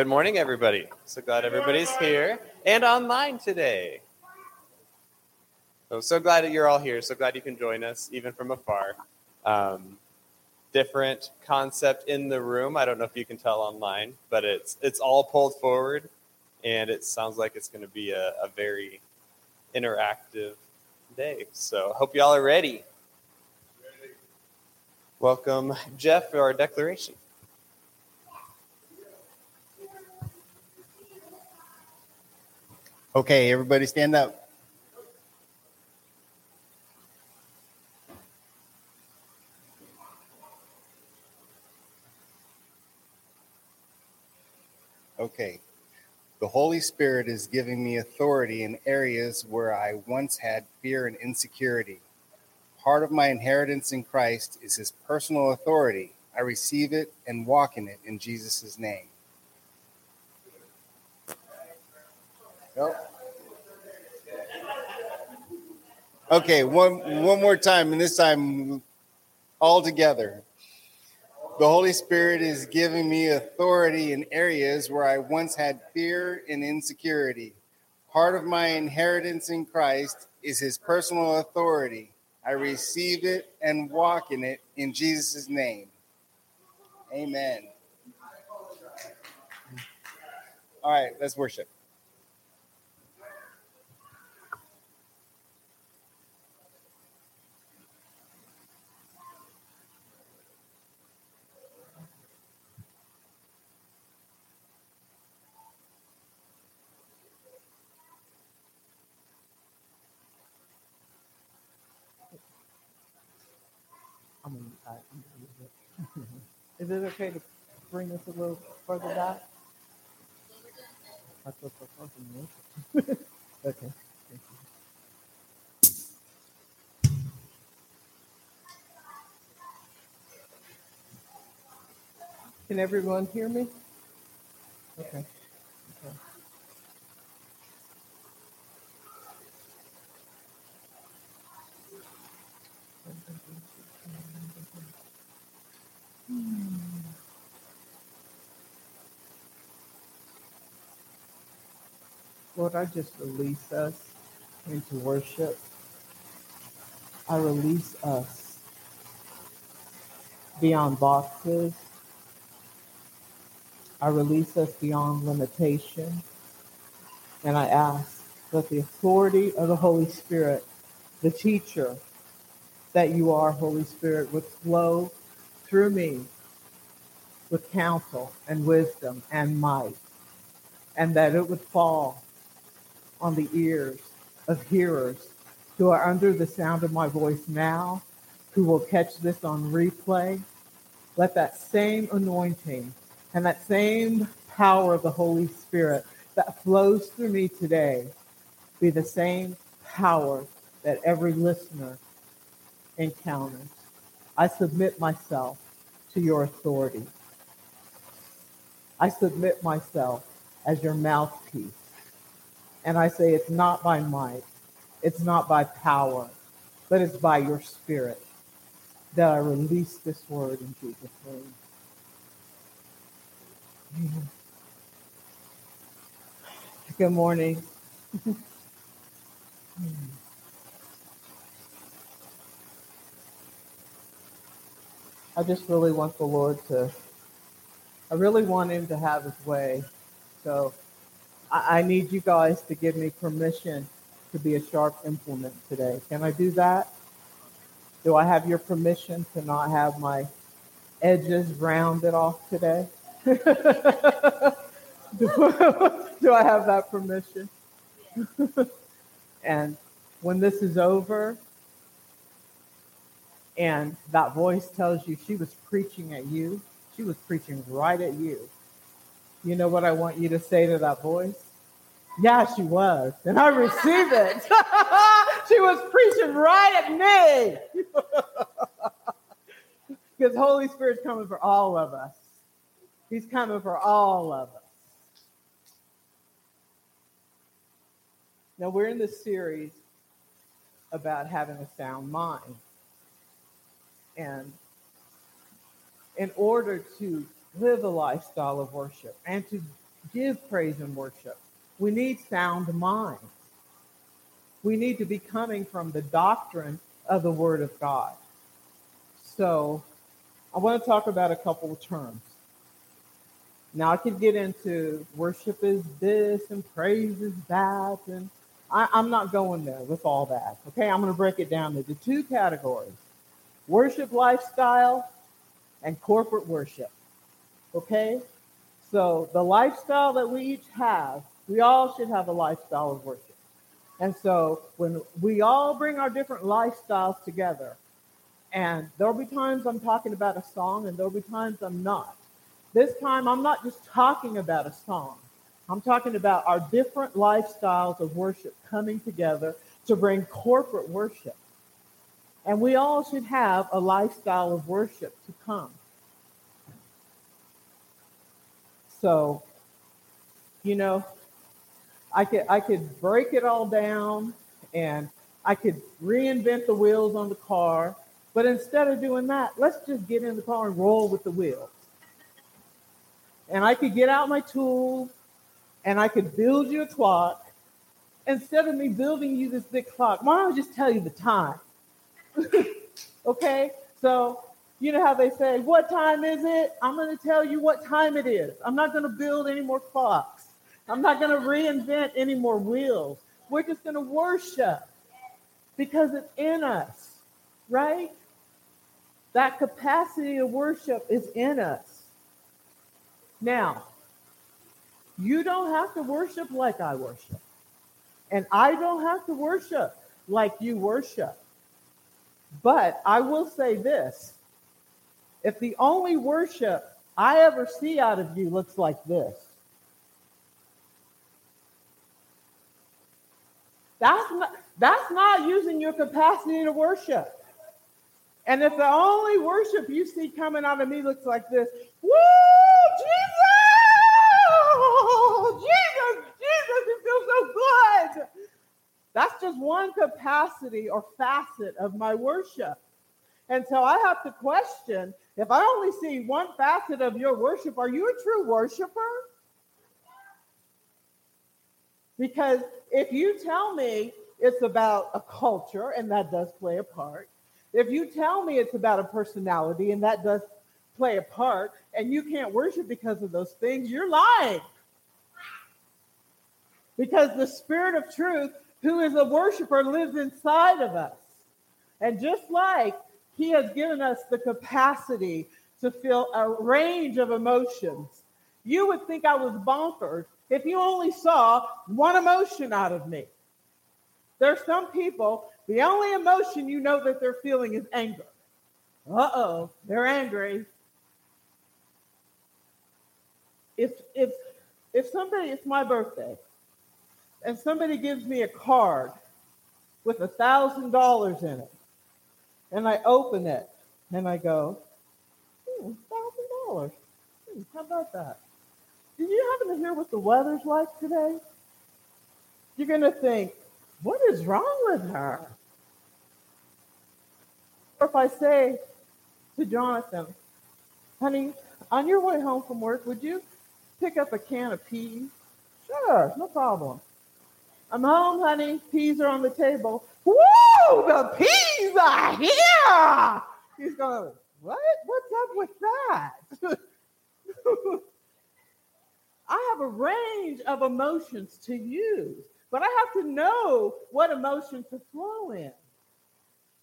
Good morning, everybody. So glad everybody's here and online today. So, so glad that you're all here. So glad you can join us, even from afar. Um, different concept in the room. I don't know if you can tell online, but it's it's all pulled forward, and it sounds like it's going to be a, a very interactive day. So hope y'all are ready. Welcome, Jeff, for our declaration. Okay, everybody stand up. Okay. The Holy Spirit is giving me authority in areas where I once had fear and insecurity. Part of my inheritance in Christ is his personal authority. I receive it and walk in it in Jesus' name. Yep. Okay, one one more time, and this time all together. The Holy Spirit is giving me authority in areas where I once had fear and insecurity. Part of my inheritance in Christ is his personal authority. I receive it and walk in it in Jesus' name. Amen. All right, let's worship. I. Is it okay to bring this a little further back? What we're talking about. Okay. Can everyone hear me? Okay. Lord, I just release us into worship. I release us beyond boxes. I release us beyond limitation. And I ask that the authority of the Holy Spirit, the teacher that you are, Holy Spirit, would flow through me with counsel and wisdom and might, and that it would fall on the ears of hearers who are under the sound of my voice now, who will catch this on replay. Let that same anointing and that same power of the Holy Spirit that flows through me today be the same power that every listener encounters. I submit myself to your authority. I submit myself as your mouthpiece. And I say it's not by might, it's not by power, but it's by your spirit that I release this word in Jesus' name. Amen. Good morning. Hmm. I just really want the Lord to, I really want Him to have His way. So I, I need you guys to give me permission to be a sharp implement today. Can I do that? Do I have your permission to not have my edges rounded off today? do, do I have that permission? and when this is over, and that voice tells you she was preaching at you, she was preaching right at you. You know what I want you to say to that voice? Yeah, she was. And I receive it. she was preaching right at me. because Holy Spirit's coming for all of us. He's coming for all of us. Now, we're in this series about having a sound mind. And in order to live a lifestyle of worship and to give praise and worship. We need sound minds. We need to be coming from the doctrine of the Word of God. So I want to talk about a couple of terms. Now I could get into worship is this and praise is that, and I, am not going there with all that. Okay, I'm going to break it down into two categories: worship lifestyle and corporate worship. Okay, so the lifestyle that we each have, we all should have a lifestyle of worship. And so when we all bring our different lifestyles together, and there'll be times I'm talking about a song, and there'll be times I'm not. This time, I'm not just talking about a song. I'm talking about our different lifestyles of worship coming together to bring corporate worship. And we all should have a lifestyle of worship to come. So, you know, I could I could break it all down and I could reinvent the wheels on the car, but instead of doing that, let's just get in the car and roll with the wheels. And I could get out my tools and I could build you a clock. Instead of me building you this big clock, why don't I just tell you the time? okay? So, you know how they say, What time is it? I'm going to tell you what time it is. I'm not going to build any more clocks. I'm not going to reinvent any more wheels. We're just going to worship because it's in us, right? That capacity of worship is in us. Now, you don't have to worship like I worship. And I don't have to worship like you worship. But I will say this if the only worship I ever see out of you looks like this, That's not, that's not using your capacity to worship. And if the only worship you see coming out of me looks like this, woo, Jesus! Jesus, Jesus, it feels so good. That's just one capacity or facet of my worship. And so I have to question if I only see one facet of your worship, are you a true worshiper? Because if you tell me it's about a culture, and that does play a part, if you tell me it's about a personality, and that does play a part, and you can't worship because of those things, you're lying. Because the Spirit of truth, who is a worshiper, lives inside of us. And just like He has given us the capacity to feel a range of emotions, you would think I was bonkers if you only saw one emotion out of me. There's some people, the only emotion you know that they're feeling is anger. Uh oh, they're angry. If, if, if somebody, it's my birthday, and somebody gives me a card with a thousand dollars in it, and I open it and I go, hmm, thousand dollars. Hmm, how about that? Did you happen to hear what the weather's like today? You're to think, what is wrong with her? Or if I say to Jonathan, honey, on your way home from work, would you pick up a can of peas? Sure, no problem. I'm home, honey. Peas are on the table. Whoa, the peas are here. He's going, what? What's up with that? I have a range of emotions to use, but I have to know what emotion to flow in.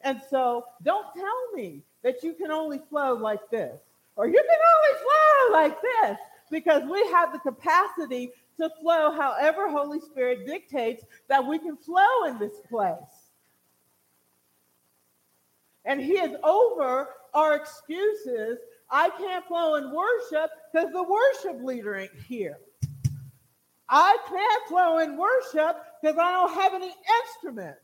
And so don't tell me that you can only flow like this or you can only flow like this because we have the capacity to flow however Holy Spirit dictates that we can flow in this place. And He is over our excuses I can't flow in worship because the worship leader ain't here. I can't flow in worship because I don't have any instruments.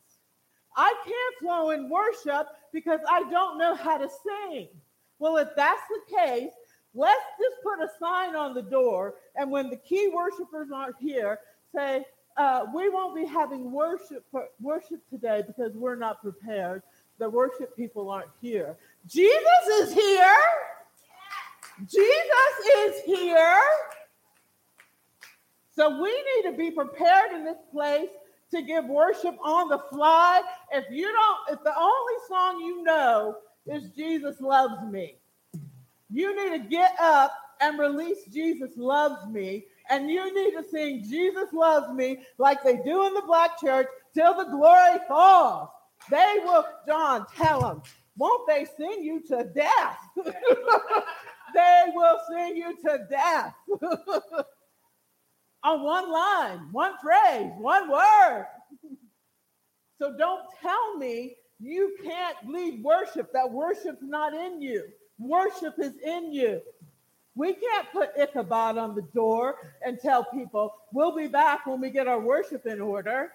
I can't flow in worship because I don't know how to sing. Well, if that's the case, let's just put a sign on the door. And when the key worshipers aren't here, say, uh, we won't be having worship worship today because we're not prepared. The worship people aren't here. Jesus is here. Jesus is here. So we need to be prepared in this place to give worship on the fly. If you don't, if the only song you know is Jesus Loves Me, you need to get up and release Jesus Loves Me. And you need to sing Jesus Loves Me like they do in the black church till the glory falls. They will, John, tell them, won't they sing you to death? they will sing you to death. On one line, one phrase, one word. so don't tell me you can't lead worship, that worship's not in you. Worship is in you. We can't put Ichabod on the door and tell people, we'll be back when we get our worship in order.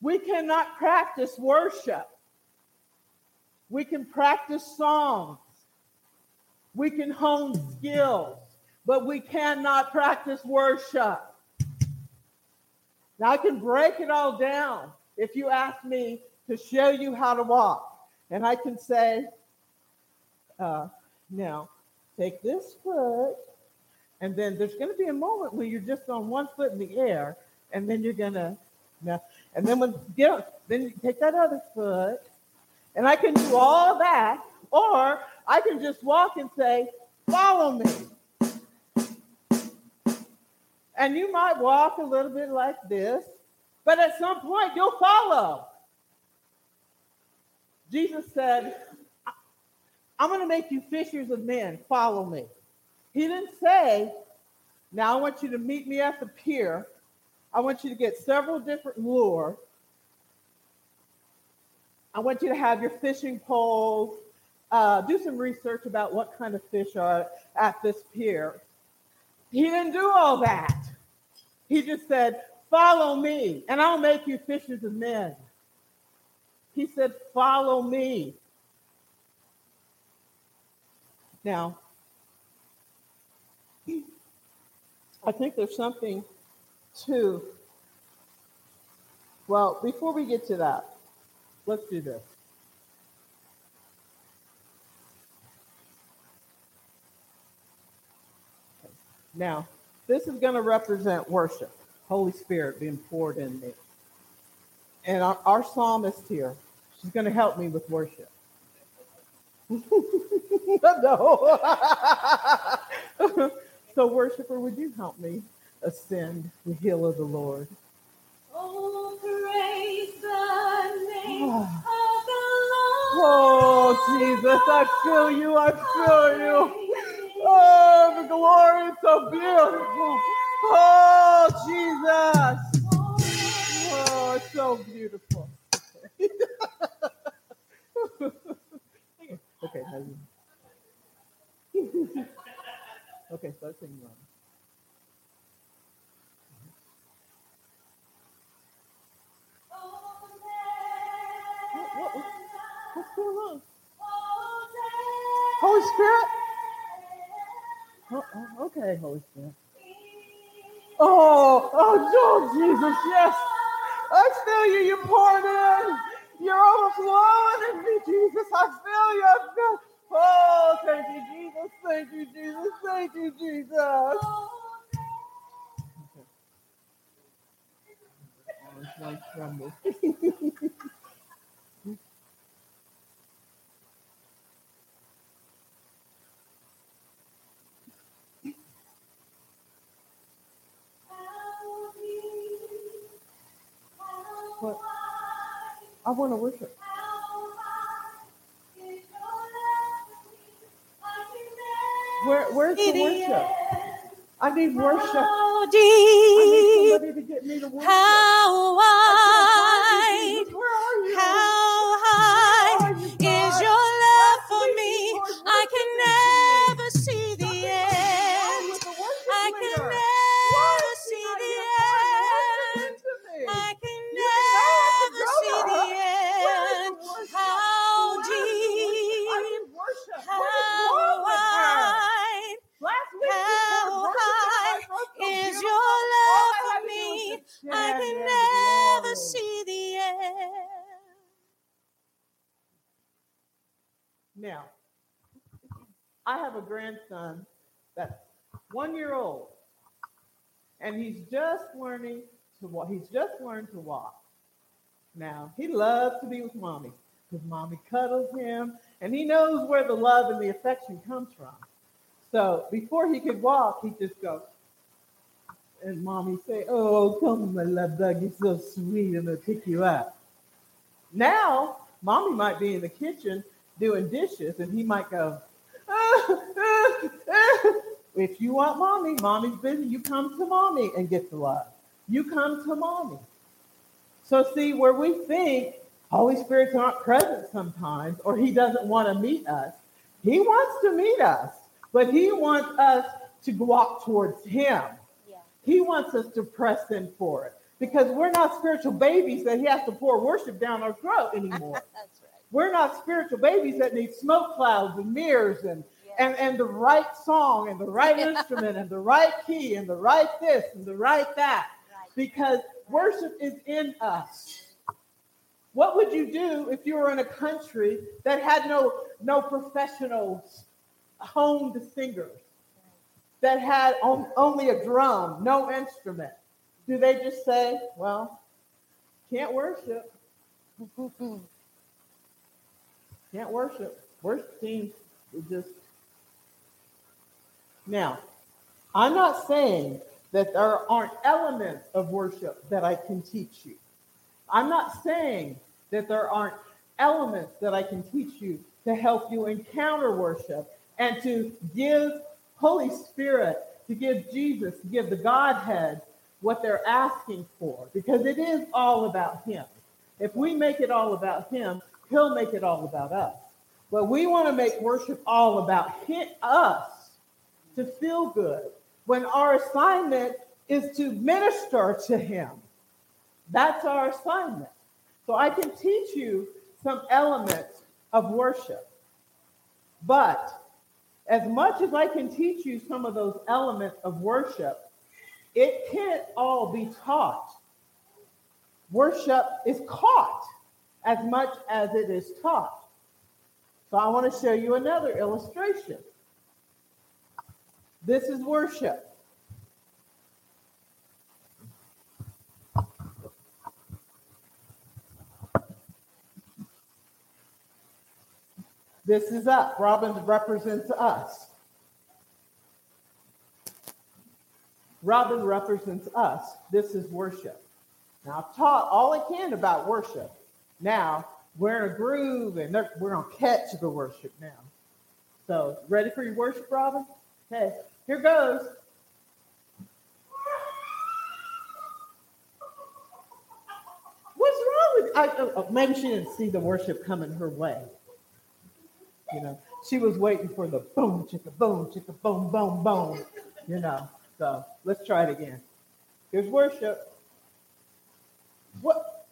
We cannot practice worship. We can practice songs. We can hone skills, but we cannot practice worship. Now, I can break it all down if you ask me to show you how to walk. And I can say, uh, now take this foot, and then there's going to be a moment where you're just on one foot in the air, and then you're going to, now, and then when get, up, then you take that other foot, and I can do all that, or I can just walk and say, Follow me. And you might walk a little bit like this, but at some point you'll follow. Jesus said, I'm going to make you fishers of men. Follow me. He didn't say, Now I want you to meet me at the pier. I want you to get several different lure. I want you to have your fishing poles. Uh, do some research about what kind of fish are at this pier. He didn't do all that. He just said, Follow me, and I'll make you fishers of men. He said, Follow me. Now, I think there's something to, well, before we get to that, let's do this. Now, this is going to represent worship, Holy Spirit being poured in me. And our, our psalmist here, she's going to help me with worship. No. so, worshiper, would you help me ascend the hill of the Lord? Oh, praise the name Oh. of the oh, Lord. Oh, Jesus, I feel you. I feel you. Oh, the glory is so beautiful. Oh, Jesus. Oh, oh it's so beautiful. okay, how you? okay, start singing on? Holy Spirit? Oh, okay, Holy Spirit. Oh, oh, oh, Jesus, yes. I feel you. You're pouring in. You're overflowing in me, Jesus. I feel you. I feel. Oh, thank you, Jesus. Thank you, Jesus. Thank you, Jesus. It's like tremble. What? I want to worship. Where, where's the worship? I need worship. How I need somebody to get me to worship. Learning to walk. He's just learned to walk. Now, he loves to be with mommy because mommy cuddles him and he knows where the love and the affection comes from. So before he could walk, he just goes, and mommy say, Oh, come, my love bug, you're so sweet, I'm gonna pick you up. Now, mommy might be in the kitchen doing dishes, and he might go, ah, ah, ah. If you want mommy, mommy's busy, you come to mommy and get the love. You come to mommy. So, see, where we think Holy Spirit's not present sometimes, or he doesn't want to meet us, he wants to meet us, but he wants us to walk towards him. Yeah. He wants us to press in for it because we're not spiritual babies that he has to pour worship down our throat anymore. That's right. we're not spiritual babies that need smoke clouds and mirrors and, and, and the right song and the right instrument and the right key and the right this and the right that. Because worship is in us. What would you do if you were in a country that had no no professional honed singers? That had on, only a drum, no instrument. Do they just say, "Well, can't worship, can't worship"? Worship is just now. I'm not saying that there aren't elements of worship that I can teach you. I'm not saying that there aren't elements that I can teach you to help you encounter worship and to give Holy Spirit, to give Jesus, to give the Godhead what they're asking for, because it is all about Him. If we make it all about Him, He'll make it all about us. But we want to make worship all about him, us to feel good when our assignment is to minister to Him. That's our assignment. So I can teach you some elements of worship. But as much as I can teach you some of those elements of worship, it can't all be taught. Worship is caught as much as it is taught. So I want to show you another illustration. This is worship. This is up. Robin represents us. Robin represents us. This is worship. Now, I've taught all I can about worship. Now, we're in a groove and we're going to catch the worship now. So, ready for your worship, Robin? Okay, here goes. What's wrong with I, oh, oh, maybe she didn't see the worship coming her way. You know, she was waiting for the boom, chicka, boom, chicka, boom, boom, boom. You know, so let's try it again. Here's worship. What?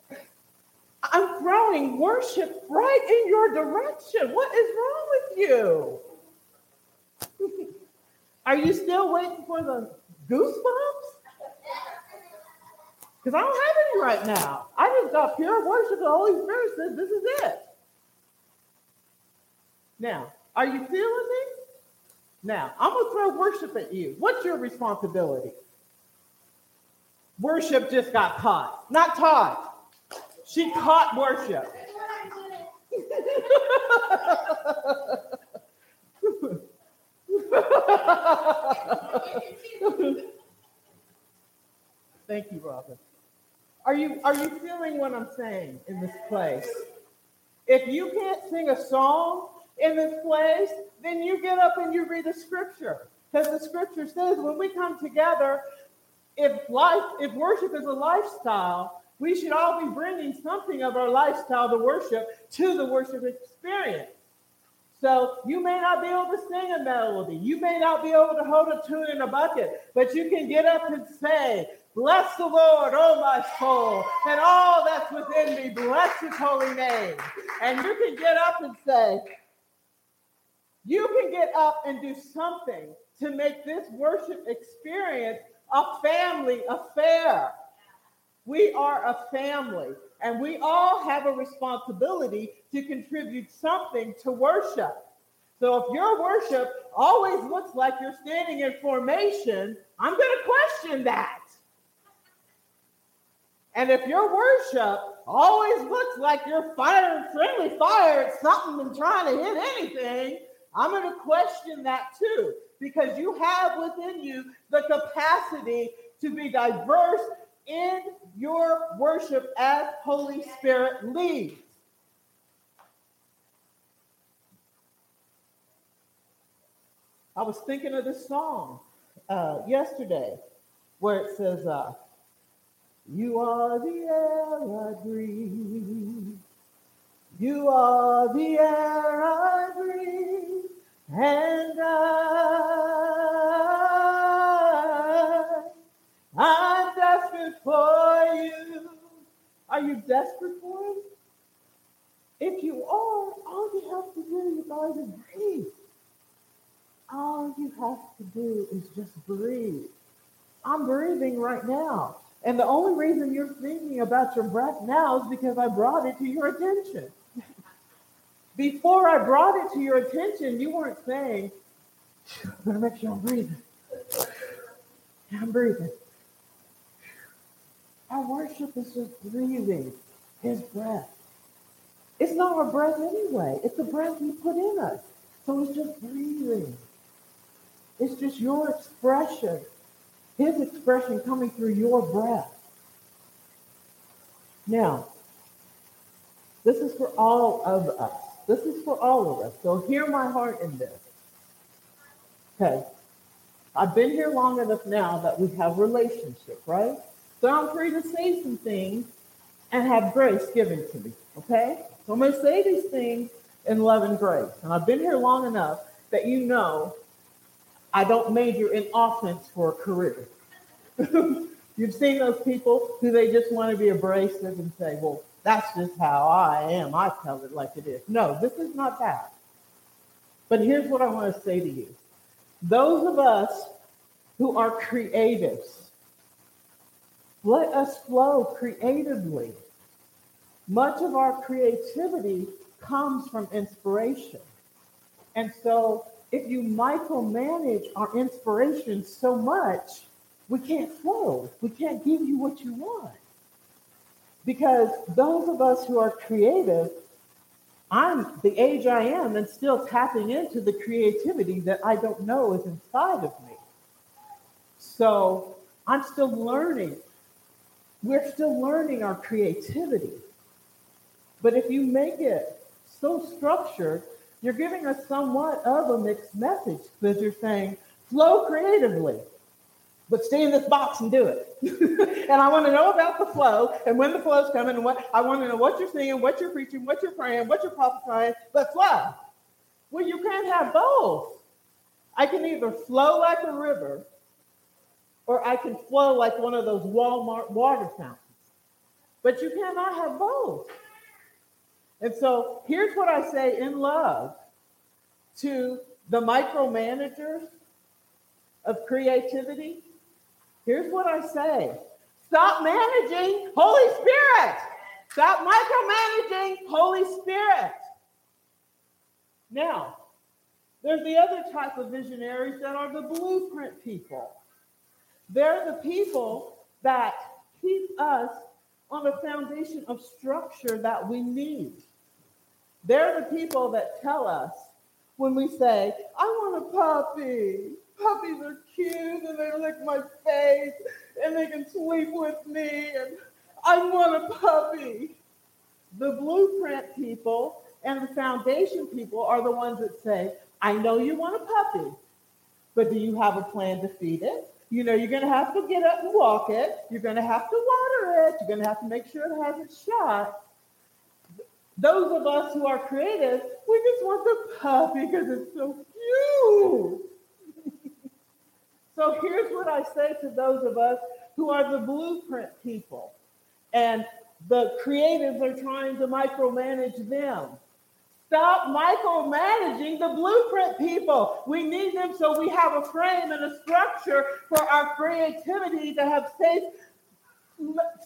I'm throwing worship right in your direction. What is wrong with you? Are you still waiting for the goosebumps? Because I don't have any right now. I just got pure worship. The Holy Spirit says this is it. Now, are you feeling me? Now, I'm going to throw worship at you. What's your responsibility? Worship just got caught, not taught. She caught worship. Thank you, Robin. Are you are you feeling what I'm saying in this place? If you can't sing a song in this place, then you get up and you read the scripture. Because the scripture says when we come together, if life, if worship is a lifestyle, we should all be bringing something of our lifestyle to worship to the worship experience. So you may not be able to sing a melody, you may not be able to hold a tune in a bucket, but you can get up and say, Bless the Lord, oh my soul, and all that's within me, bless his holy name. And you can get up and say, you can get up and do something to make this worship experience a family affair. We are a family, and we all have a responsibility to contribute something to worship. So if your worship always looks like you're standing in formation, I'm going to question that. And if your worship always looks like you're firing friendly fire at something and trying to hit anything, I'm going to question that too, because you have within you the capacity to be diverse in your worship as Holy Spirit leads. I was thinking of this song uh, yesterday where it says, uh, You are the air I breathe. You are the air I breathe. And I, for you. Are you desperate for him? If you are, all you have to do, you guys, is breathe. All you have to do is just breathe. I'm breathing right now. And the only reason you're thinking about your breath now is because I brought it to your attention. Before I brought it to your attention, you weren't saying, I'm going to make sure I'm breathing. I'm breathing. Our worship is just breathing his breath. It's not our breath anyway, it's the breath he put in us. So it's just breathing. It's just your expression, his expression coming through your breath. Now, this is for all of us. This is for all of us. So hear my heart in this. Okay. I've been here long enough now that we have relationship, right? So I'm free to say some things and have grace given to me. Okay? So I'm going to say these things in love and grace. And I've been here long enough that you know I don't major in offense for a career. You've seen those people who they just want to be abrasive and say, well, that's just how I am. I tell it like it is. No, this is not that. But here's what I want to say to you those of us who are creatives, let us flow creatively. Much of our creativity comes from inspiration. And so if you micromanage our inspiration so much, we can't flow. We can't give you what you want. Because those of us who are creative, I'm the age I am and still tapping into the creativity that I don't know is inside of me. So I'm still learning. We're still learning our creativity. But if you make it so structured, you're giving us somewhat of a mixed message because you're saying, flow creatively but stay in this box and do it. and I want to know about the flow and when the flow's coming and what I want to know what you're singing, what you're preaching, what you're praying, what you're prophesying, but flow. Well, you can't have both. I can either flow like a river or I can flow like one of those Walmart water fountains. But you cannot have both. And so here's what I say in love to the micromanagers of creativity Here's what I say stop managing Holy Spirit. Stop micromanaging Holy Spirit. Now, there's the other type of visionaries that are the blueprint people. They're the people that keep us on a foundation of structure that we need. They're the people that tell us when we say, I want a puppy puppies are cute and they lick my face and they can sleep with me and I want a puppy. The blueprint people and the foundation people are the ones that say, I know you want a puppy, but do you have a plan to feed it? You know, you're going to have to get up and walk it. You're going to have to water it. You're going to have to make sure it has its shot. Those of us who are creative, we just want the puppy because it's so cute. So here's what I say to those of us who are the blueprint people and the creatives are trying to micromanage them. Stop micromanaging the blueprint people. We need them so we have a frame and a structure for our creativity to have safe,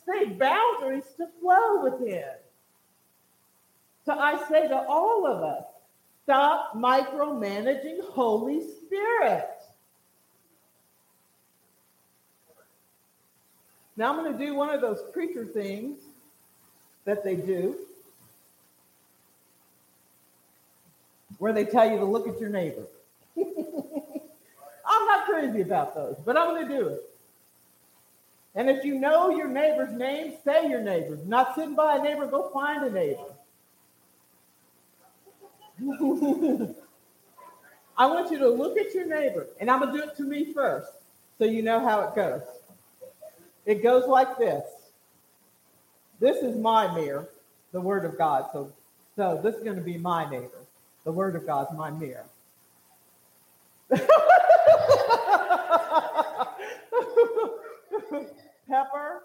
safe boundaries to flow within. So I say to all of us, Stop micromanaging Holy Spirit. Now I'm going to do one of those preacher things that they do where they tell you to look at your neighbor. I'm not crazy about those, but I'm going to do it. And if you know your neighbor's name, say your neighbor. Not sitting by a neighbor, go find a neighbor. I want you to look at your neighbor, and I'm going to do it to me first so you know how it goes. It goes like this. This is my mirror, the word of God. So, so this is going to be my neighbor. The word of God is my mirror. Pepper,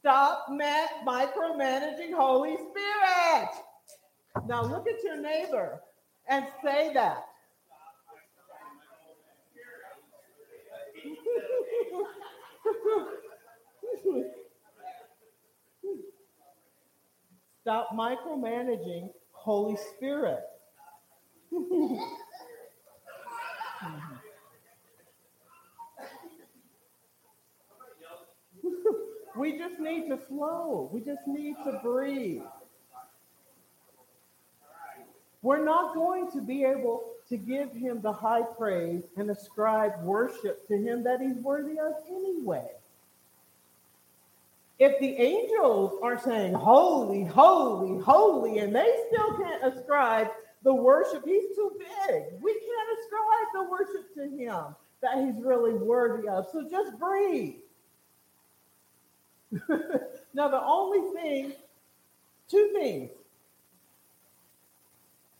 stop ma- micromanaging Holy Spirit. Now look at your neighbor and say that. Stop micromanaging Holy Spirit. we just need to flow. We just need to breathe. We're not going to be able to give him the high praise and ascribe worship to him that he's worthy of anyway. If the angels are saying, Holy, holy, holy, and they still can't ascribe the worship, he's too big. We can't ascribe the worship to him that he's really worthy of. So just breathe. now, the only thing, two things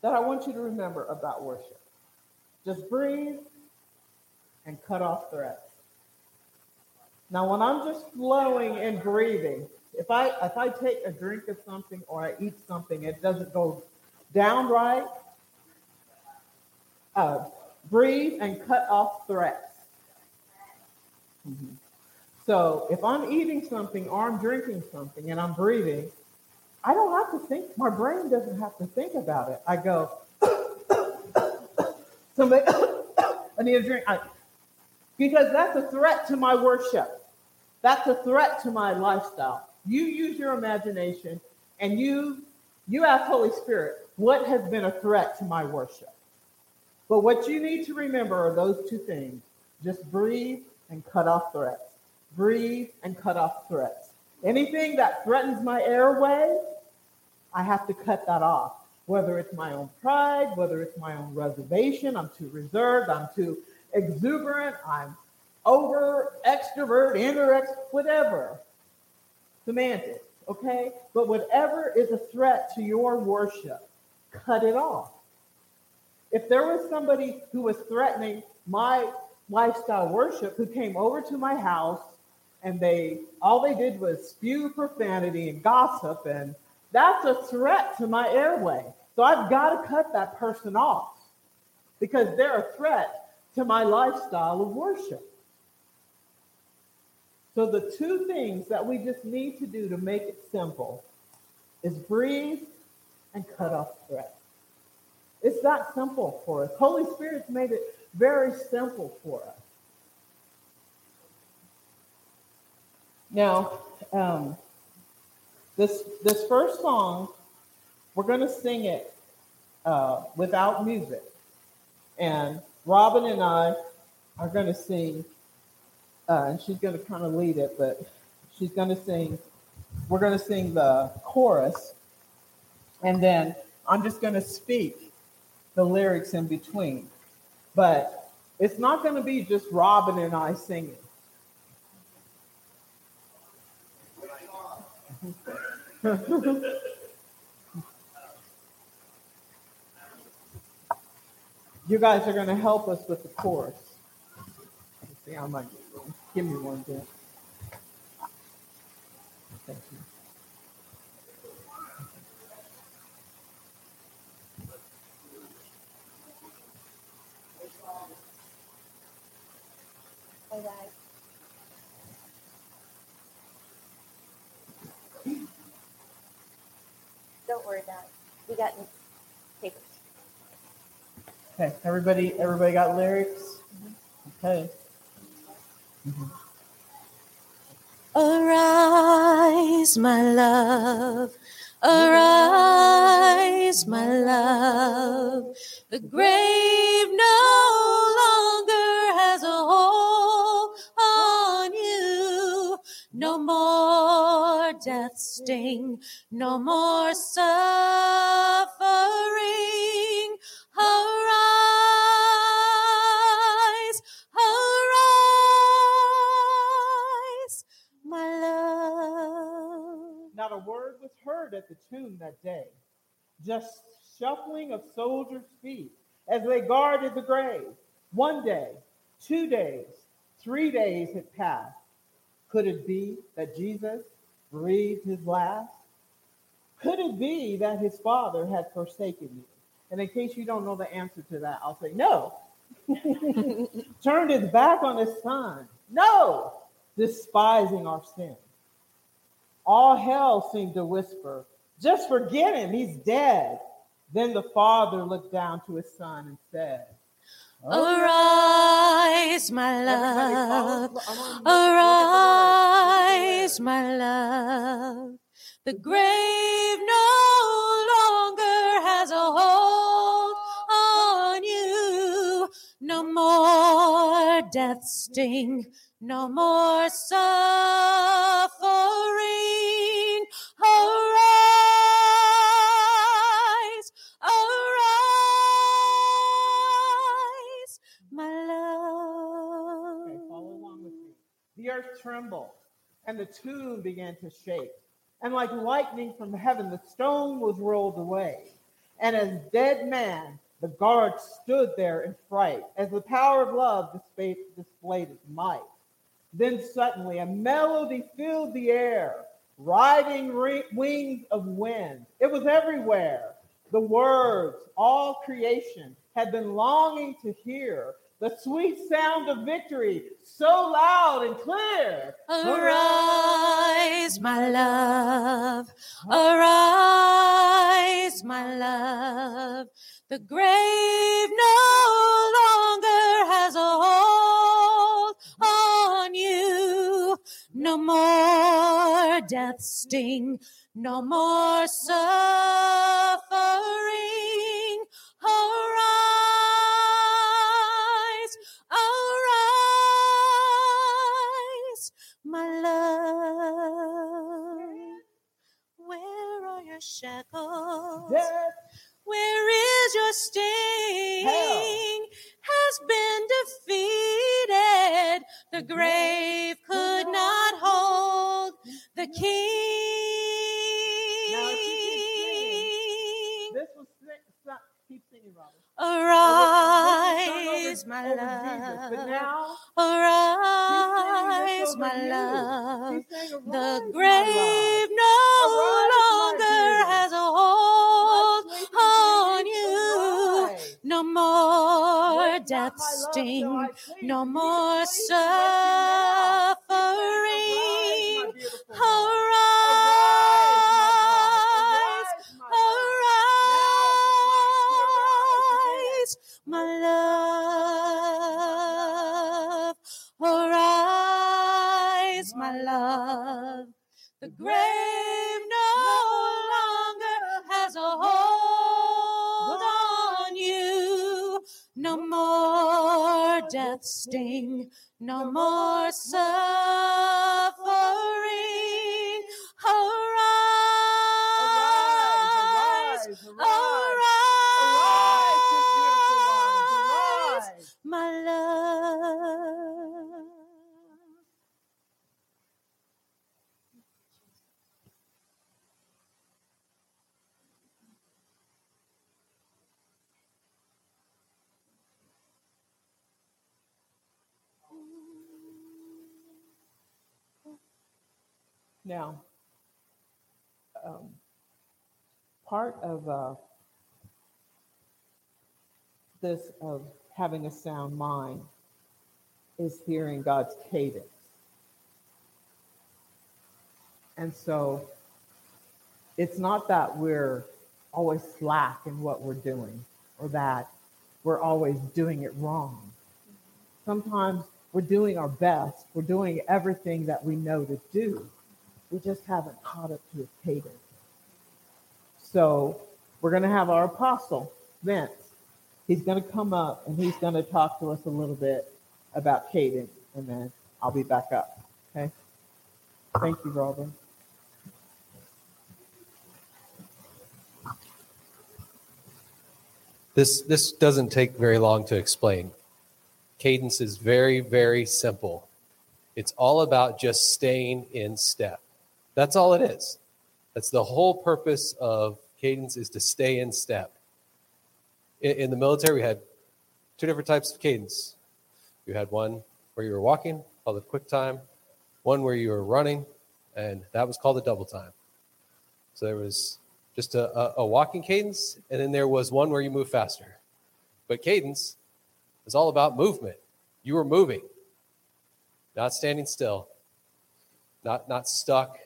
that I want you to remember about worship just breathe and cut off threats. Now, when I'm just flowing and breathing, if I if I take a drink of something or I eat something, it doesn't go down right. Uh, breathe and cut off threats. Mm-hmm. So if I'm eating something or I'm drinking something and I'm breathing, I don't have to think. My brain doesn't have to think about it. I go, somebody, I need a drink. I, because that's a threat to my worship. That's a threat to my lifestyle. You use your imagination and you you ask Holy Spirit, what has been a threat to my worship? But what you need to remember are those two things. Just breathe and cut off threats. Breathe and cut off threats. Anything that threatens my airway, I have to cut that off. Whether it's my own pride, whether it's my own reservation, I'm too reserved, I'm too exuberant, I'm over extrovert, introvert, whatever. Semantics, okay? But whatever is a threat to your worship, cut it off. If there was somebody who was threatening my lifestyle worship who came over to my house and they all they did was spew profanity and gossip and that's a threat to my airway. So I've got to cut that person off because they're a threat to my lifestyle of worship. So the two things that we just need to do to make it simple is breathe and cut off threats. It's that simple for us. Holy Spirit's made it very simple for us. Now, um, this this first song, we're going to sing it uh, without music, and Robin and I are going to sing, uh, and she's going to kind of lead it, but she's going to sing. We're going to sing the chorus, and then I'm just going to speak the lyrics in between. But it's not going to be just Robin and I singing. you guys are going to help us with the chorus. Let's see how. Give me one, Jeff. Thank you. All right. Don't worry about it. We got papers. Okay, everybody, everybody got lyrics? Okay. Arise, my love. Arise, my love. The grave no longer has a hold on you. No more death sting, no more suffering. Was heard at the tomb that day, just shuffling of soldiers' feet as they guarded the grave. One day, two days, three days had passed. Could it be that Jesus breathed his last? Could it be that his father had forsaken you? And in case you don't know the answer to that, I'll say no. Turned his back on his son. No, despising our sin. All hell seemed to whisper, just forget him, he's dead. Then the father looked down to his son and said, Arise, my love. follow- I wanna look- look at Arise, my love. The grave no longer has a hold on you. No more death sting, no more suffering. Arise, arise, my love. Okay, follow along with me. The earth trembled, and the tomb began to shake. And like lightning from heaven, the stone was rolled away. And as dead man, the guard stood there in fright, as the power of love displayed, displayed its might. Then suddenly a melody filled the air, riding re- wings of wind. It was everywhere. The words, all creation, had been longing to hear. The sweet sound of victory, so loud and clear. Arise, my love. Arise, my love. The grave no longer has a hold No more death sting, no more suffering. Arise, arise, my love. Where are your shackles? Death Where is your sting? Hell. Has been defeated. The grave could not hold the Now, if you can king. this was sing, keep singing, Robert. Arise, my love. now, Arise, my you. love. The grave no Arise, longer has a hold on you. No more death sting, no more please, with you now. suffering. Sting, no more suffering. Now, um, part of uh, this of having a sound mind is hearing God's cadence. And so it's not that we're always slack in what we're doing or that we're always doing it wrong. Sometimes we're doing our best. We're doing everything that we know to do. We just haven't caught up to his cadence. So we're going to have our apostle, Vince. He's going to come up and he's going to talk to us a little bit about cadence, and then I'll be back up. Okay? Thank you, Robin. This this doesn't take very long to explain. Cadence is very very simple. It's all about just staying in step. That's all it is. That's the whole purpose of cadence is to stay in step. In, in the military, we had two different types of cadence. You had one where you were walking, called a quick time, one where you were running, and that was called a double time. So there was just a, a, a walking cadence, and then there was one where you move faster. But cadence is all about movement. You were moving, not standing still, not not stuck,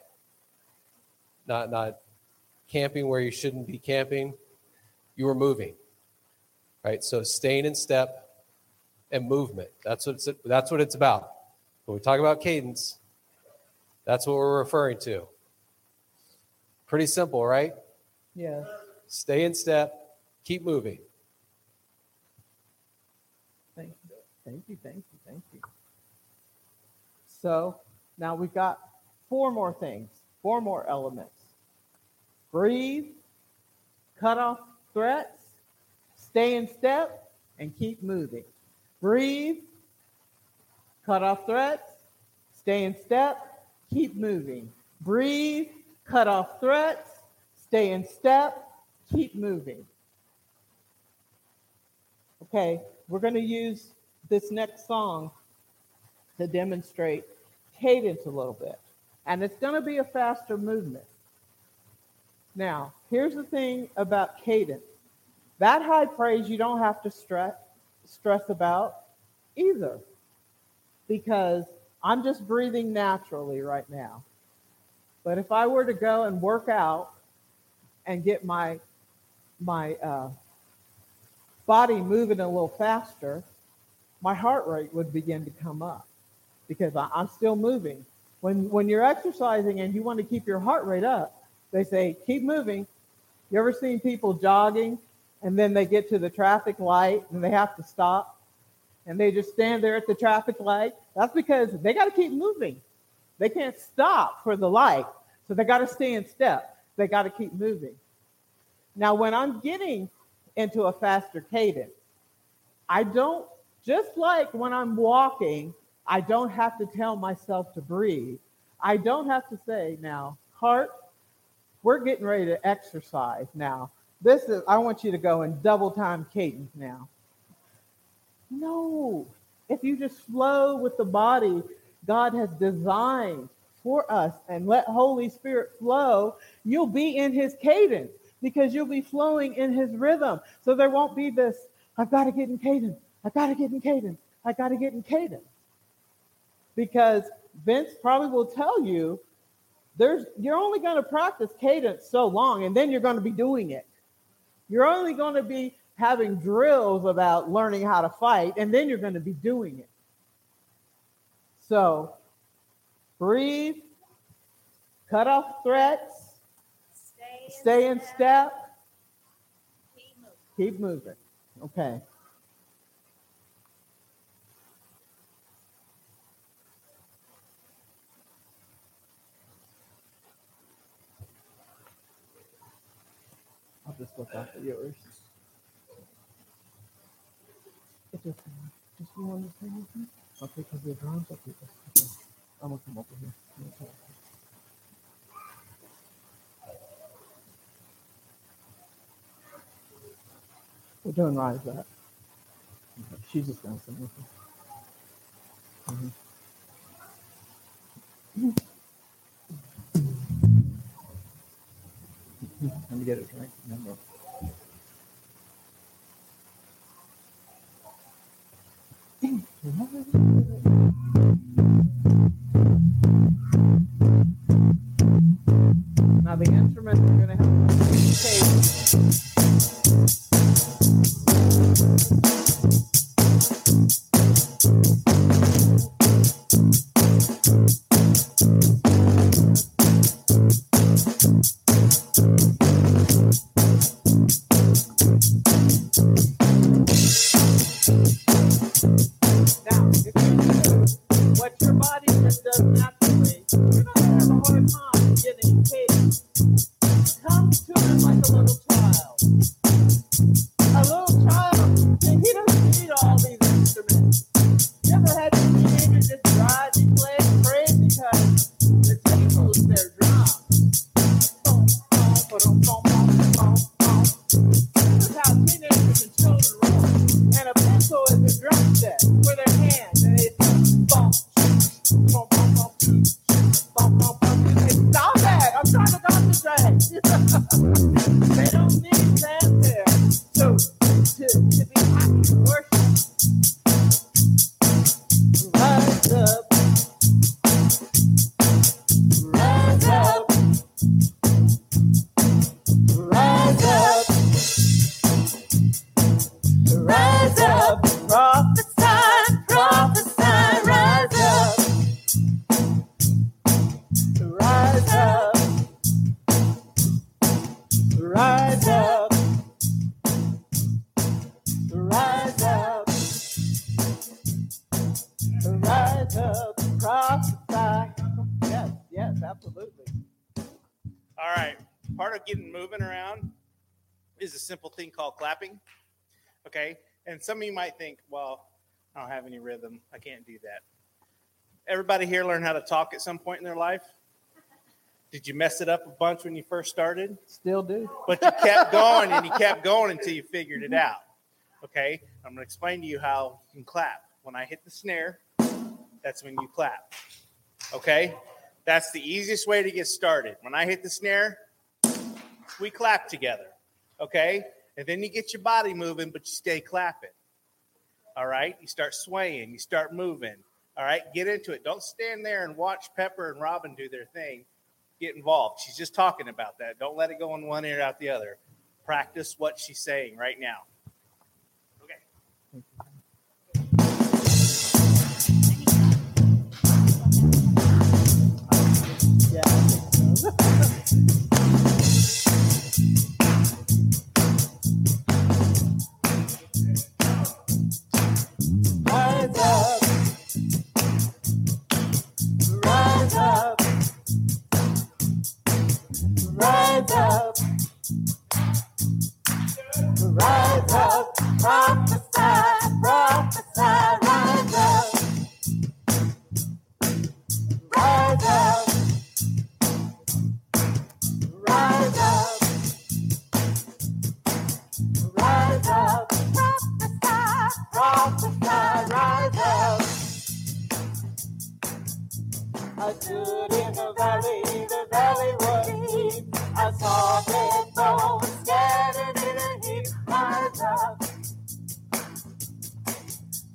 not not camping where you shouldn't be camping. You were moving, right? So staying in step and movement. That's what it's that's what it's about. When we talk about cadence, that's what we're referring to. Pretty simple, right? Yeah. Stay in step, keep moving. Thank you. Thank you. Thank you. Thank you. So now we've got four more things, four more elements. Breathe, cut off threats, stay in step, and keep moving. Breathe, cut off threats, stay in step, keep moving. Breathe, cut off threats, stay in step, keep moving. Okay, we're going to use this next song to demonstrate cadence a little bit. And it's going to be a faster movement. Now, here's the thing about cadence that high praise you don't have to stress, stress about either because I'm just breathing naturally right now. But if I were to go and work out and get my my uh, body moving a little faster, my heart rate would begin to come up because I, I'm still moving. When when you're exercising and you want to keep your heart rate up, they say keep moving. You ever seen people jogging and then they get to the traffic light and they have to stop and they just stand there at the traffic light? That's because they got to keep moving. They can't stop for the light, so they got to stay in step. They got to keep moving. Now, when I'm getting into a faster cadence, I don't, just like when I'm walking, I don't have to tell myself to breathe. I don't have to say, now, heart, we're getting ready to exercise now. This is, I want you to go in double time cadence now. No. If you just flow with the body God has designed for us and let Holy Spirit flow, you'll be in his cadence because you'll be flowing in his rhythm. So there won't be this, I've got to get in cadence. I've got to get in cadence. I have got to get in cadence. Because Vince probably will tell you there's you're only going to practice cadence so long and then you're going to be doing it. You're only going to be having drills about learning how to fight and then you're going to be doing it. So breathe, cut off threats, Stay, stay in step, Keep moving. keep moving. Okay. I'll just look out yours. It's just, just you want to stay with me? Okay, because the drums up here. Okay. I'm gonna come over here. I'm gonna come over here. We're doing rise up. Okay, She's just gonna sing with me. Getting moving around is a simple thing called clapping. Okay. And some of you might think, well, I don't have any rhythm. I can't do that. Everybody here learn how to talk at some point in their life? Did you mess it up a bunch when you first started? Still do. But you kept going and you kept going until you figured it out. Okay. I'm going to explain to you how you can clap. When I hit the snare, that's when you clap. Okay. That's the easiest way to get started. When I hit the snare, we clap together. Okay. And then you get your body moving, but you stay clapping. All right. You start swaying, you start moving. All right. Get into it. Don't stand there and watch Pepper and Robin do their thing. Get involved. She's just talking about that. Don't let it go in one ear out the other. Practice what she's saying right now. Okay. Yeah, up.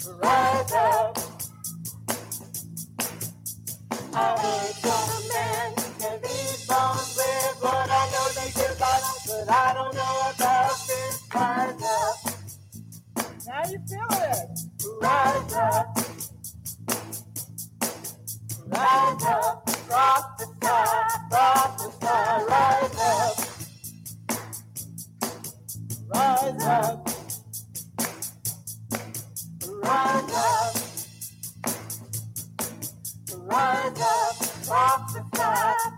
Rise up. I can but I know they but I don't know about this. Rise up. You feel it. Rise up. Rise up. Prophesy. Prophesy. Rise up. Rise up. Rise up. Rise up, prophesy,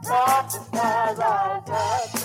prophesy, rise up.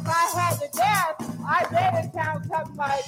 If I had to guess, I bet it sounds something like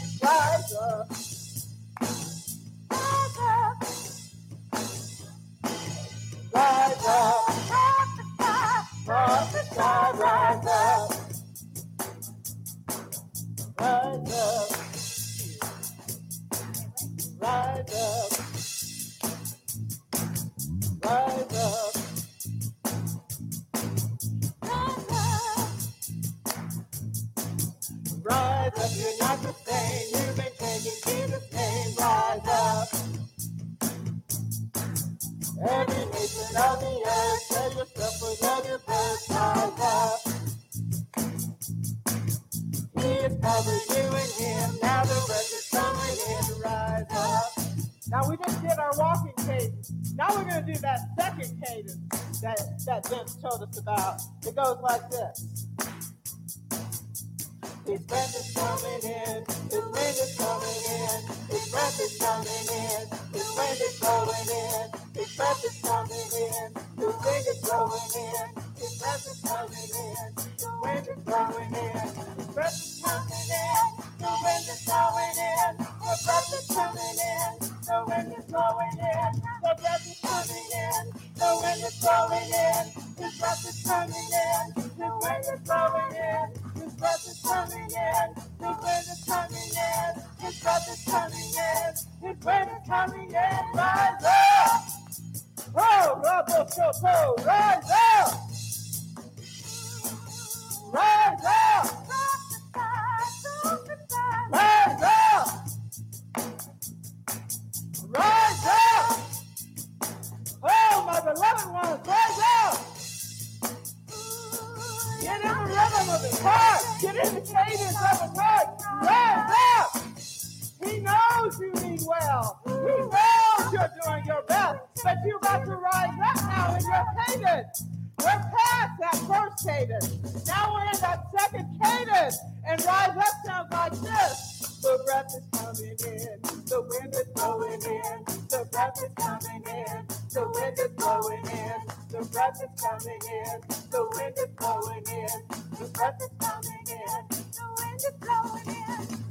knows you mean well. He knows you're doing your best. But you got to rise up now in your cadence. We're past that first cadence. Now we're in that second cadence. And rise up sounds like this. The breath is coming in. The wind is blowing in. The breath is coming in. The wind is blowing in. The breath is coming in. The wind is blowing in. The breath is coming in. The wind is blowing in.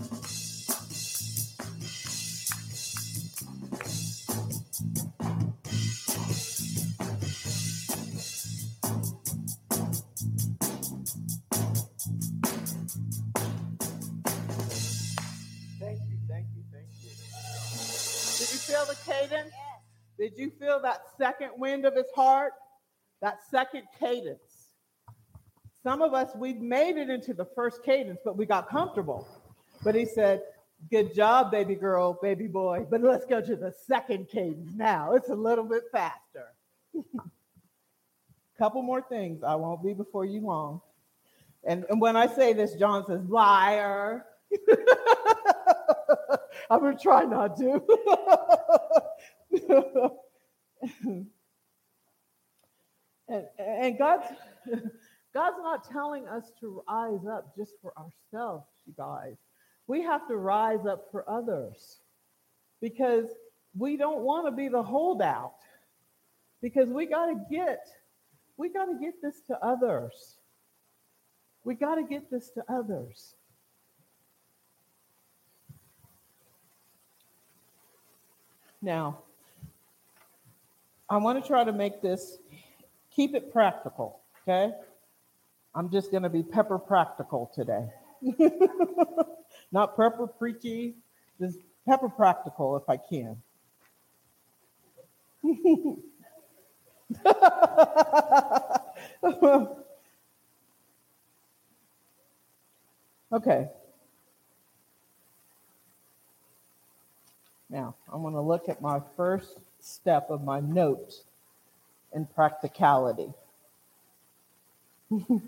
Feel that second wind of his heart? That second cadence. Some of us, we've made it into the first cadence, but we got comfortable. But he said, Good job, baby girl, baby boy. But let's go to the second cadence now. It's a little bit faster. Couple more things. I won't be before you long. And, and when I say this, John says, liar. I'm going to try not to. and, and God's, God's not telling us to rise up just for ourselves, you guys. We have to rise up for others because we don't want to be the holdout because we got to get we got to get this to others. We got to get this to others. Now, I want to try to make this, keep it practical, okay? I'm just going to be pepper practical today. Not pepper preachy, just pepper practical if I can. okay. Now, I'm going to look at my first step of my note and practicality. two,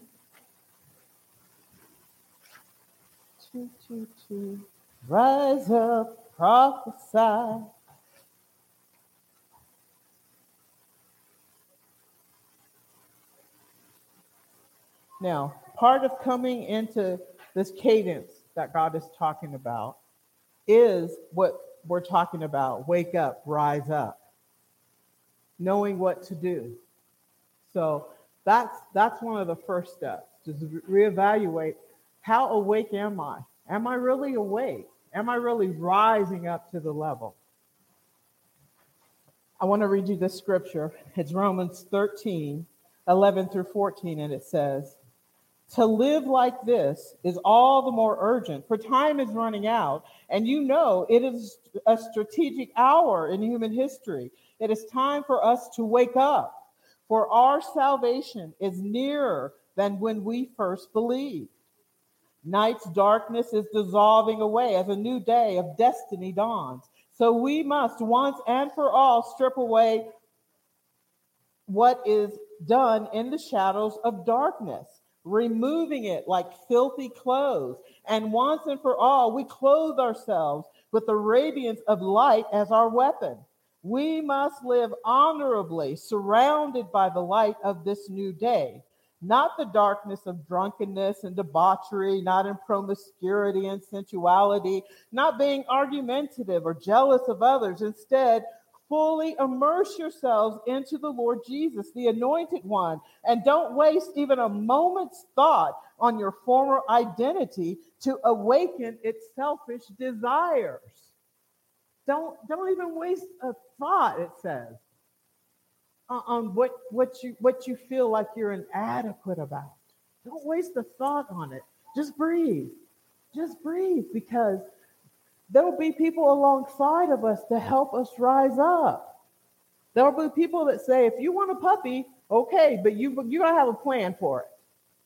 two, two. Rise up, prophesy. Now, part of coming into this cadence that God is talking about is what we're talking about wake up, rise up, knowing what to do. So that's that's one of the first steps. Just reevaluate how awake am I? Am I really awake? Am I really rising up to the level? I want to read you this scripture. It's Romans 13, 11 through 14, and it says, To live like this is all the more urgent, for time is running out, and you know it is a strategic hour in human history. It is time for us to wake up, for our salvation is nearer than when we first believed. Night's darkness is dissolving away as a new day of destiny dawns. So we must once and for all strip away what is done in the shadows of darkness, removing it like filthy clothes. And once and for all, we clothe ourselves with the radiance of light as our weapon. We must live honorably, surrounded by the light of this new day, not the darkness of drunkenness and debauchery, not in promiscuity and sensuality, not being argumentative or jealous of others. Instead, fully immerse yourselves into the Lord Jesus, the anointed one, and don't waste even a moment's thought on your former identity to awaken its selfish desires. Don't, don't even waste a thought, it says, on- what, what, you, what you feel like you're inadequate about. Don't waste a thought on it. Just breathe. Just breathe because there'll be people alongside of us to help us rise up. There'll be people that say, if you want a puppy, okay, but you you gotta have a plan for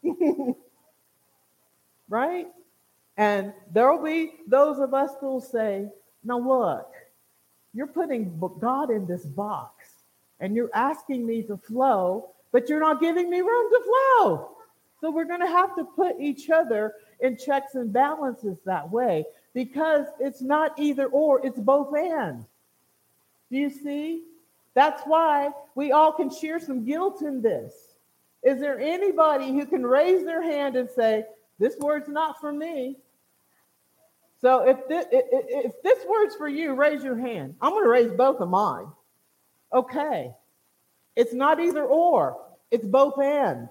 it. right? And there'll be those of us who'll say, now look, you're putting God in this box and you're asking me to flow, but you're not giving me room to flow. So we're going to have to put each other in checks and balances that way because it's not either or, it's both and. Do you see? That's why we all can share some guilt in this. Is there anybody who can raise their hand and say, This word's not for me? So if this, if this word's for you, raise your hand. I'm going to raise both of mine. Okay. It's not either or, it's both and.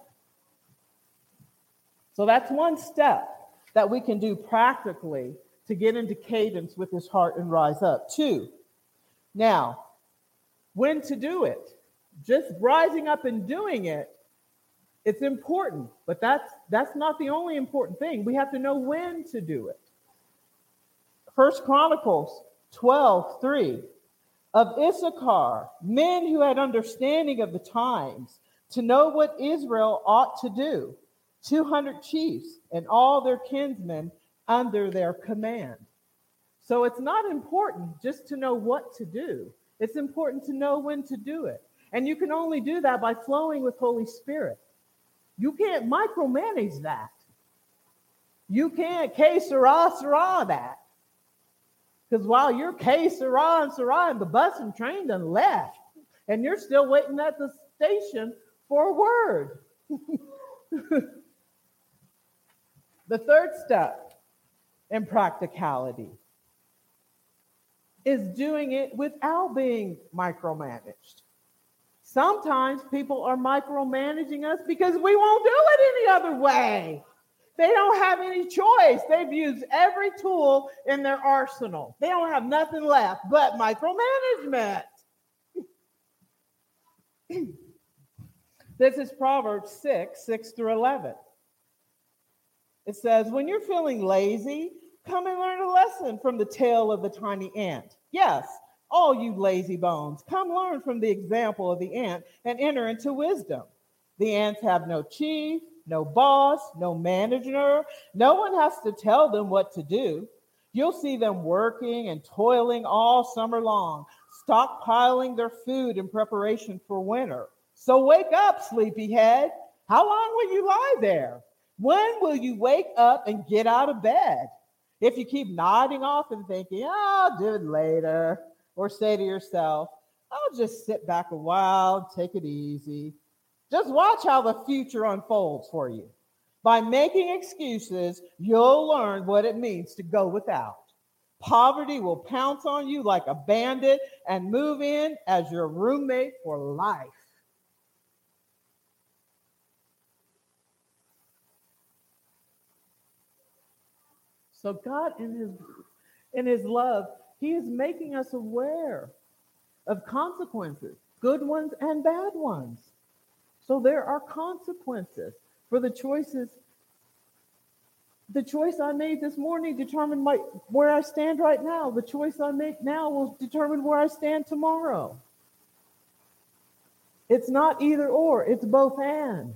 So that's one step that we can do practically to get into cadence with his heart and rise up. Two, now, when to do it. Just rising up and doing it, it's important, but that's that's not the only important thing. We have to know when to do it. First Chronicles 12, 3. Of Issachar, men who had understanding of the times, to know what Israel ought to do, 200 chiefs and all their kinsmen under their command. So it's not important just to know what to do. It's important to know when to do it. And you can only do that by flowing with Holy Spirit. You can't micromanage that. You can't que sera, sera that. Because while you're que sera and sera, and the bus and train done left, and you're still waiting at the station for a word. the third step in practicality is doing it without being micromanaged. Sometimes people are micromanaging us because we won't do it any other way. They don't have any choice. They've used every tool in their arsenal. They don't have nothing left but micromanagement. this is Proverbs 6 6 through 11. It says, When you're feeling lazy, come and learn a lesson from the tale of the tiny ant. Yes, all you lazy bones, come learn from the example of the ant and enter into wisdom. The ants have no chief, no boss, no manager. No one has to tell them what to do. You'll see them working and toiling all summer long, stockpiling their food in preparation for winter. So wake up, sleepyhead. How long will you lie there? When will you wake up and get out of bed? If you keep nodding off and thinking, oh, I'll do it later, or say to yourself, I'll just sit back a while, take it easy. Just watch how the future unfolds for you. By making excuses, you'll learn what it means to go without. Poverty will pounce on you like a bandit and move in as your roommate for life. So God in his in his love, he is making us aware of consequences, good ones and bad ones. So there are consequences for the choices. The choice I made this morning determined my, where I stand right now. The choice I make now will determine where I stand tomorrow. It's not either or, it's both and.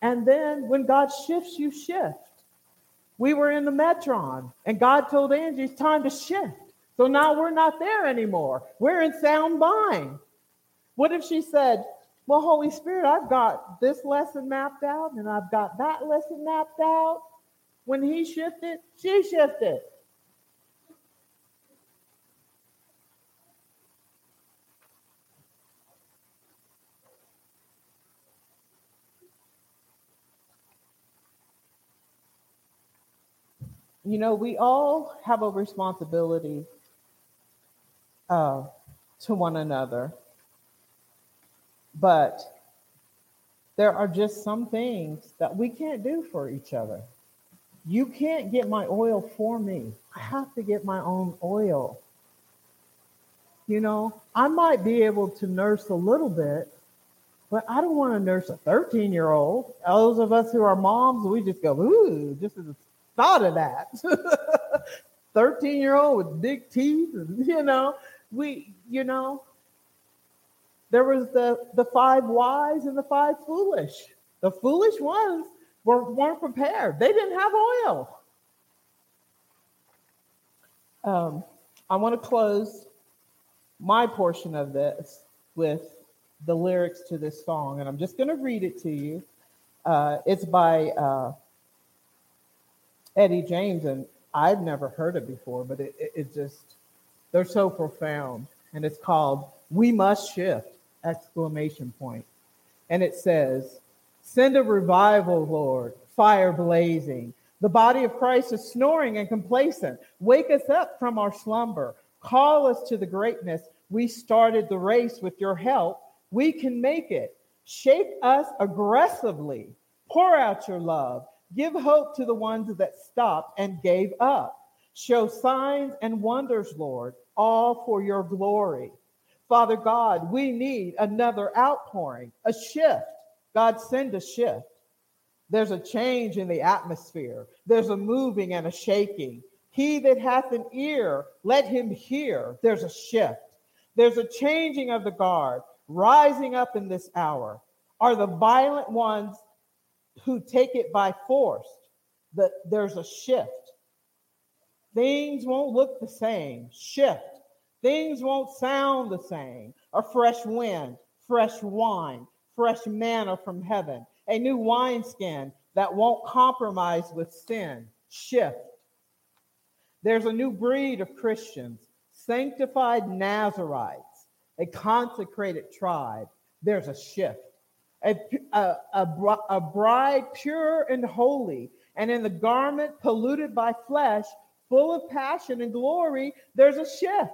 And then when God shifts, you shift. We were in the Metron, and God told Angie it's time to shift. So now we're not there anymore. We're in sound mind. What if she said, Well, Holy Spirit, I've got this lesson mapped out and I've got that lesson mapped out? When he shifted, she shifted. You know, we all have a responsibility uh, to one another, but there are just some things that we can't do for each other. You can't get my oil for me. I have to get my own oil. You know, I might be able to nurse a little bit, but I don't want to nurse a 13 year old. Those of us who are moms, we just go, ooh, just the thought of that. 13 year old with big teeth, you know, we, you know, there was the, the five wise and the five foolish. The foolish ones were, weren't prepared. They didn't have oil. Um, I want to close my portion of this with the lyrics to this song, and I'm just going to read it to you. Uh, it's by uh, Eddie James, and I've never heard it before, but it, it, it just, they're so profound. And it's called We Must Shift! Exclamation point. And it says, Send a revival, Lord, fire blazing. The body of Christ is snoring and complacent. Wake us up from our slumber. Call us to the greatness. We started the race with your help. We can make it. Shake us aggressively. Pour out your love. Give hope to the ones that stopped and gave up. Show signs and wonders, Lord, all for your glory. Father God, we need another outpouring, a shift. God, send a shift. There's a change in the atmosphere, there's a moving and a shaking. He that hath an ear, let him hear. There's a shift. There's a changing of the guard, rising up in this hour. Are the violent ones who take it by force? That there's a shift. Things won't look the same. Shift. Things won't sound the same. A fresh wind, fresh wine, fresh manna from heaven, a new wineskin that won't compromise with sin. Shift. There's a new breed of Christians, sanctified Nazarites, a consecrated tribe. There's a shift. A, a, a, a bride pure and holy, and in the garment polluted by flesh, full of passion and glory, there's a shift.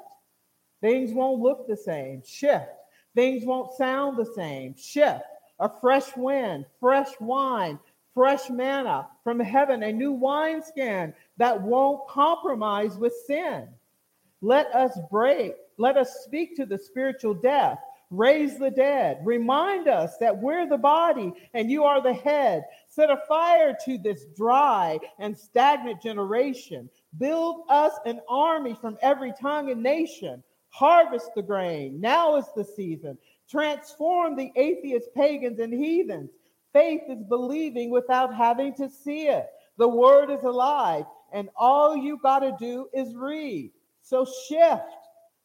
Things won't look the same. Shift. Things won't sound the same. Shift. A fresh wind, fresh wine, fresh manna from heaven, a new wineskin that won't compromise with sin. Let us break, let us speak to the spiritual death, raise the dead, remind us that we're the body and you are the head. Set a fire to this dry and stagnant generation. Build us an army from every tongue and nation. Harvest the grain. Now is the season. Transform the atheist pagans and heathens. Faith is believing without having to see it. The word is alive, and all you got to do is read. So shift.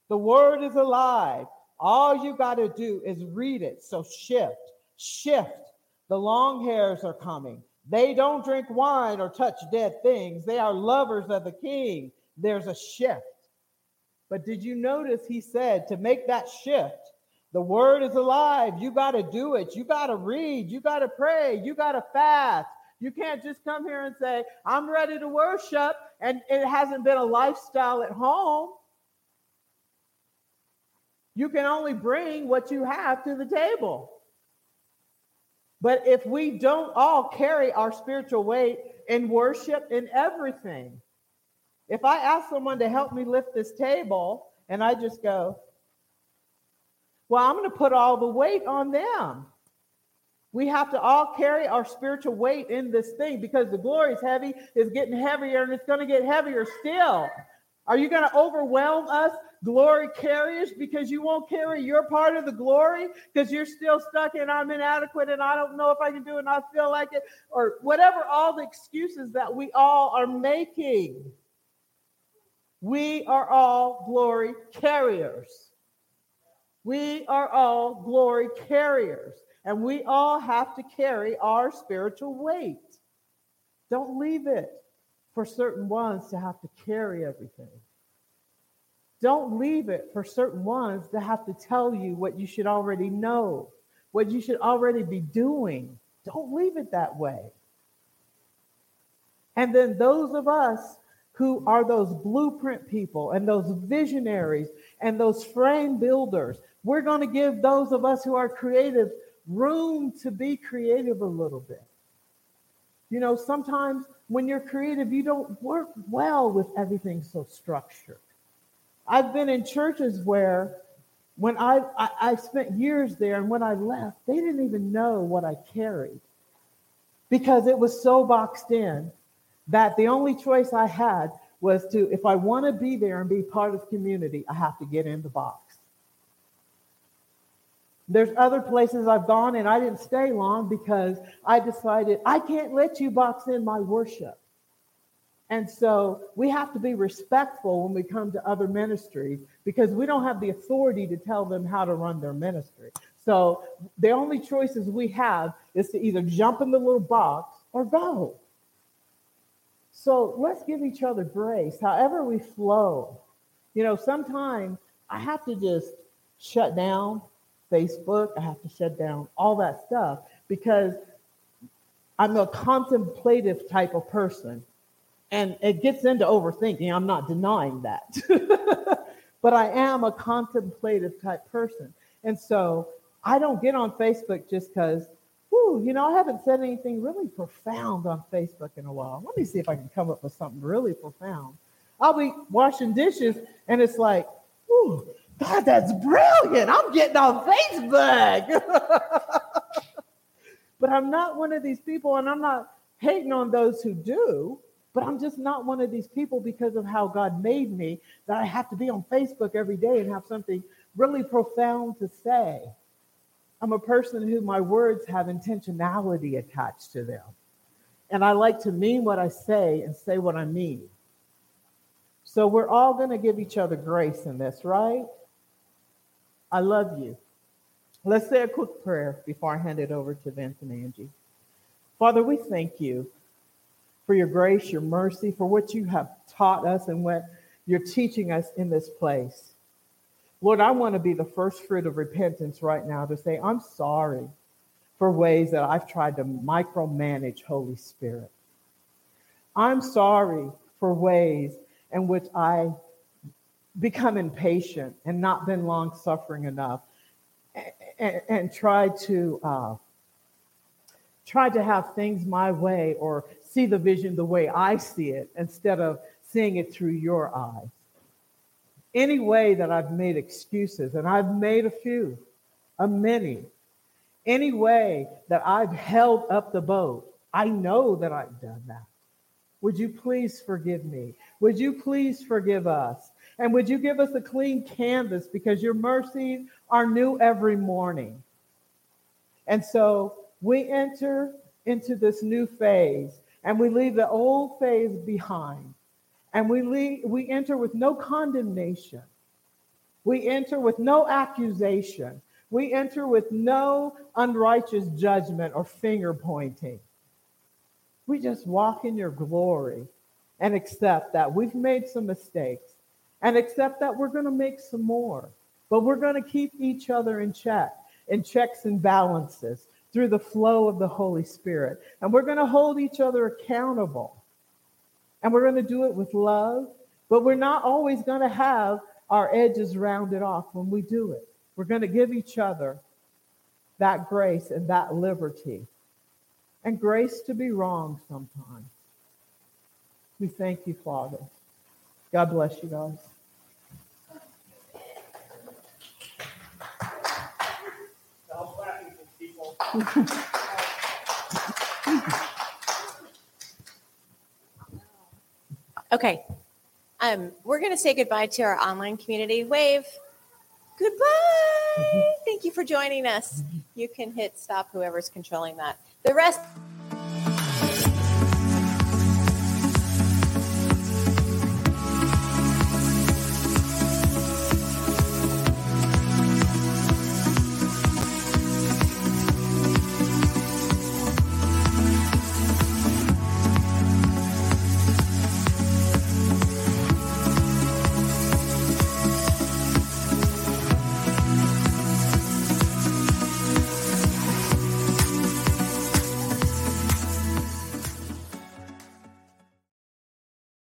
The word is alive. All you got to do is read it. So shift. Shift. The long hairs are coming. They don't drink wine or touch dead things. They are lovers of the king. There's a shift. But did you notice he said to make that shift? The word is alive. You got to do it. You got to read. You got to pray. You got to fast. You can't just come here and say, I'm ready to worship, and it hasn't been a lifestyle at home. You can only bring what you have to the table. But if we don't all carry our spiritual weight in worship in everything, if I ask someone to help me lift this table and I just go, well, I'm going to put all the weight on them. We have to all carry our spiritual weight in this thing because the glory is heavy, is getting heavier, and it's going to get heavier still. Are you going to overwhelm us glory carriers because you won't carry your part of the glory because you're still stuck in I'm inadequate and I don't know if I can do it and I feel like it or whatever all the excuses that we all are making. We are all glory carriers. We are all glory carriers and we all have to carry our spiritual weight. Don't leave it for certain ones to have to carry everything. Don't leave it for certain ones to have to tell you what you should already know, what you should already be doing. Don't leave it that way. And then those of us who are those blueprint people and those visionaries and those frame builders, we're going to give those of us who are creative room to be creative a little bit. You know, sometimes when you're creative, you don't work well with everything so structured. I've been in churches where when I, I, I, spent years there and when I left, they didn't even know what I carried because it was so boxed in that the only choice I had was to, if I want to be there and be part of community, I have to get in the box. There's other places I've gone and I didn't stay long because I decided I can't let you box in my worship. And so we have to be respectful when we come to other ministries because we don't have the authority to tell them how to run their ministry. So the only choices we have is to either jump in the little box or go. So let's give each other grace, however we flow. You know, sometimes I have to just shut down Facebook, I have to shut down all that stuff because I'm a contemplative type of person. And it gets into overthinking. I'm not denying that. but I am a contemplative type person. And so I don't get on Facebook just because, whoo, you know, I haven't said anything really profound on Facebook in a while. Let me see if I can come up with something really profound. I'll be washing dishes and it's like, whoo, God, that's brilliant. I'm getting on Facebook. but I'm not one of these people, and I'm not hating on those who do. But I'm just not one of these people because of how God made me that I have to be on Facebook every day and have something really profound to say. I'm a person who my words have intentionality attached to them. And I like to mean what I say and say what I mean. So we're all going to give each other grace in this, right? I love you. Let's say a quick prayer before I hand it over to Vince and Angie. Father, we thank you for your grace, your mercy, for what you have taught us and what you're teaching us in this place. Lord, I want to be the first fruit of repentance right now to say, I'm sorry for ways that I've tried to micromanage Holy Spirit. I'm sorry for ways in which I become impatient and not been long suffering enough and, and, and try to uh, try to have things my way or see the vision the way I see it instead of seeing it through your eyes. Any way that I've made excuses, and I've made a few, a many, any way that I've held up the boat, I know that I've done that. Would you please forgive me? Would you please forgive us? And would you give us a clean canvas because your mercies are new every morning? And so we enter into this new phase and we leave the old phase behind. And we, we enter with no condemnation. We enter with no accusation. We enter with no unrighteous judgment or finger pointing. We just walk in your glory and accept that we've made some mistakes and accept that we're going to make some more. But we're going to keep each other in check, in checks and balances through the flow of the Holy Spirit. And we're going to hold each other accountable. And we're going to do it with love, but we're not always going to have our edges rounded off when we do it. We're going to give each other that grace and that liberty and grace to be wrong sometimes. We thank you, Father. God bless you guys. Okay. Um, we're going to say goodbye to our online community. Wave. Goodbye. Thank you for joining us. You can hit stop, whoever's controlling that. The rest.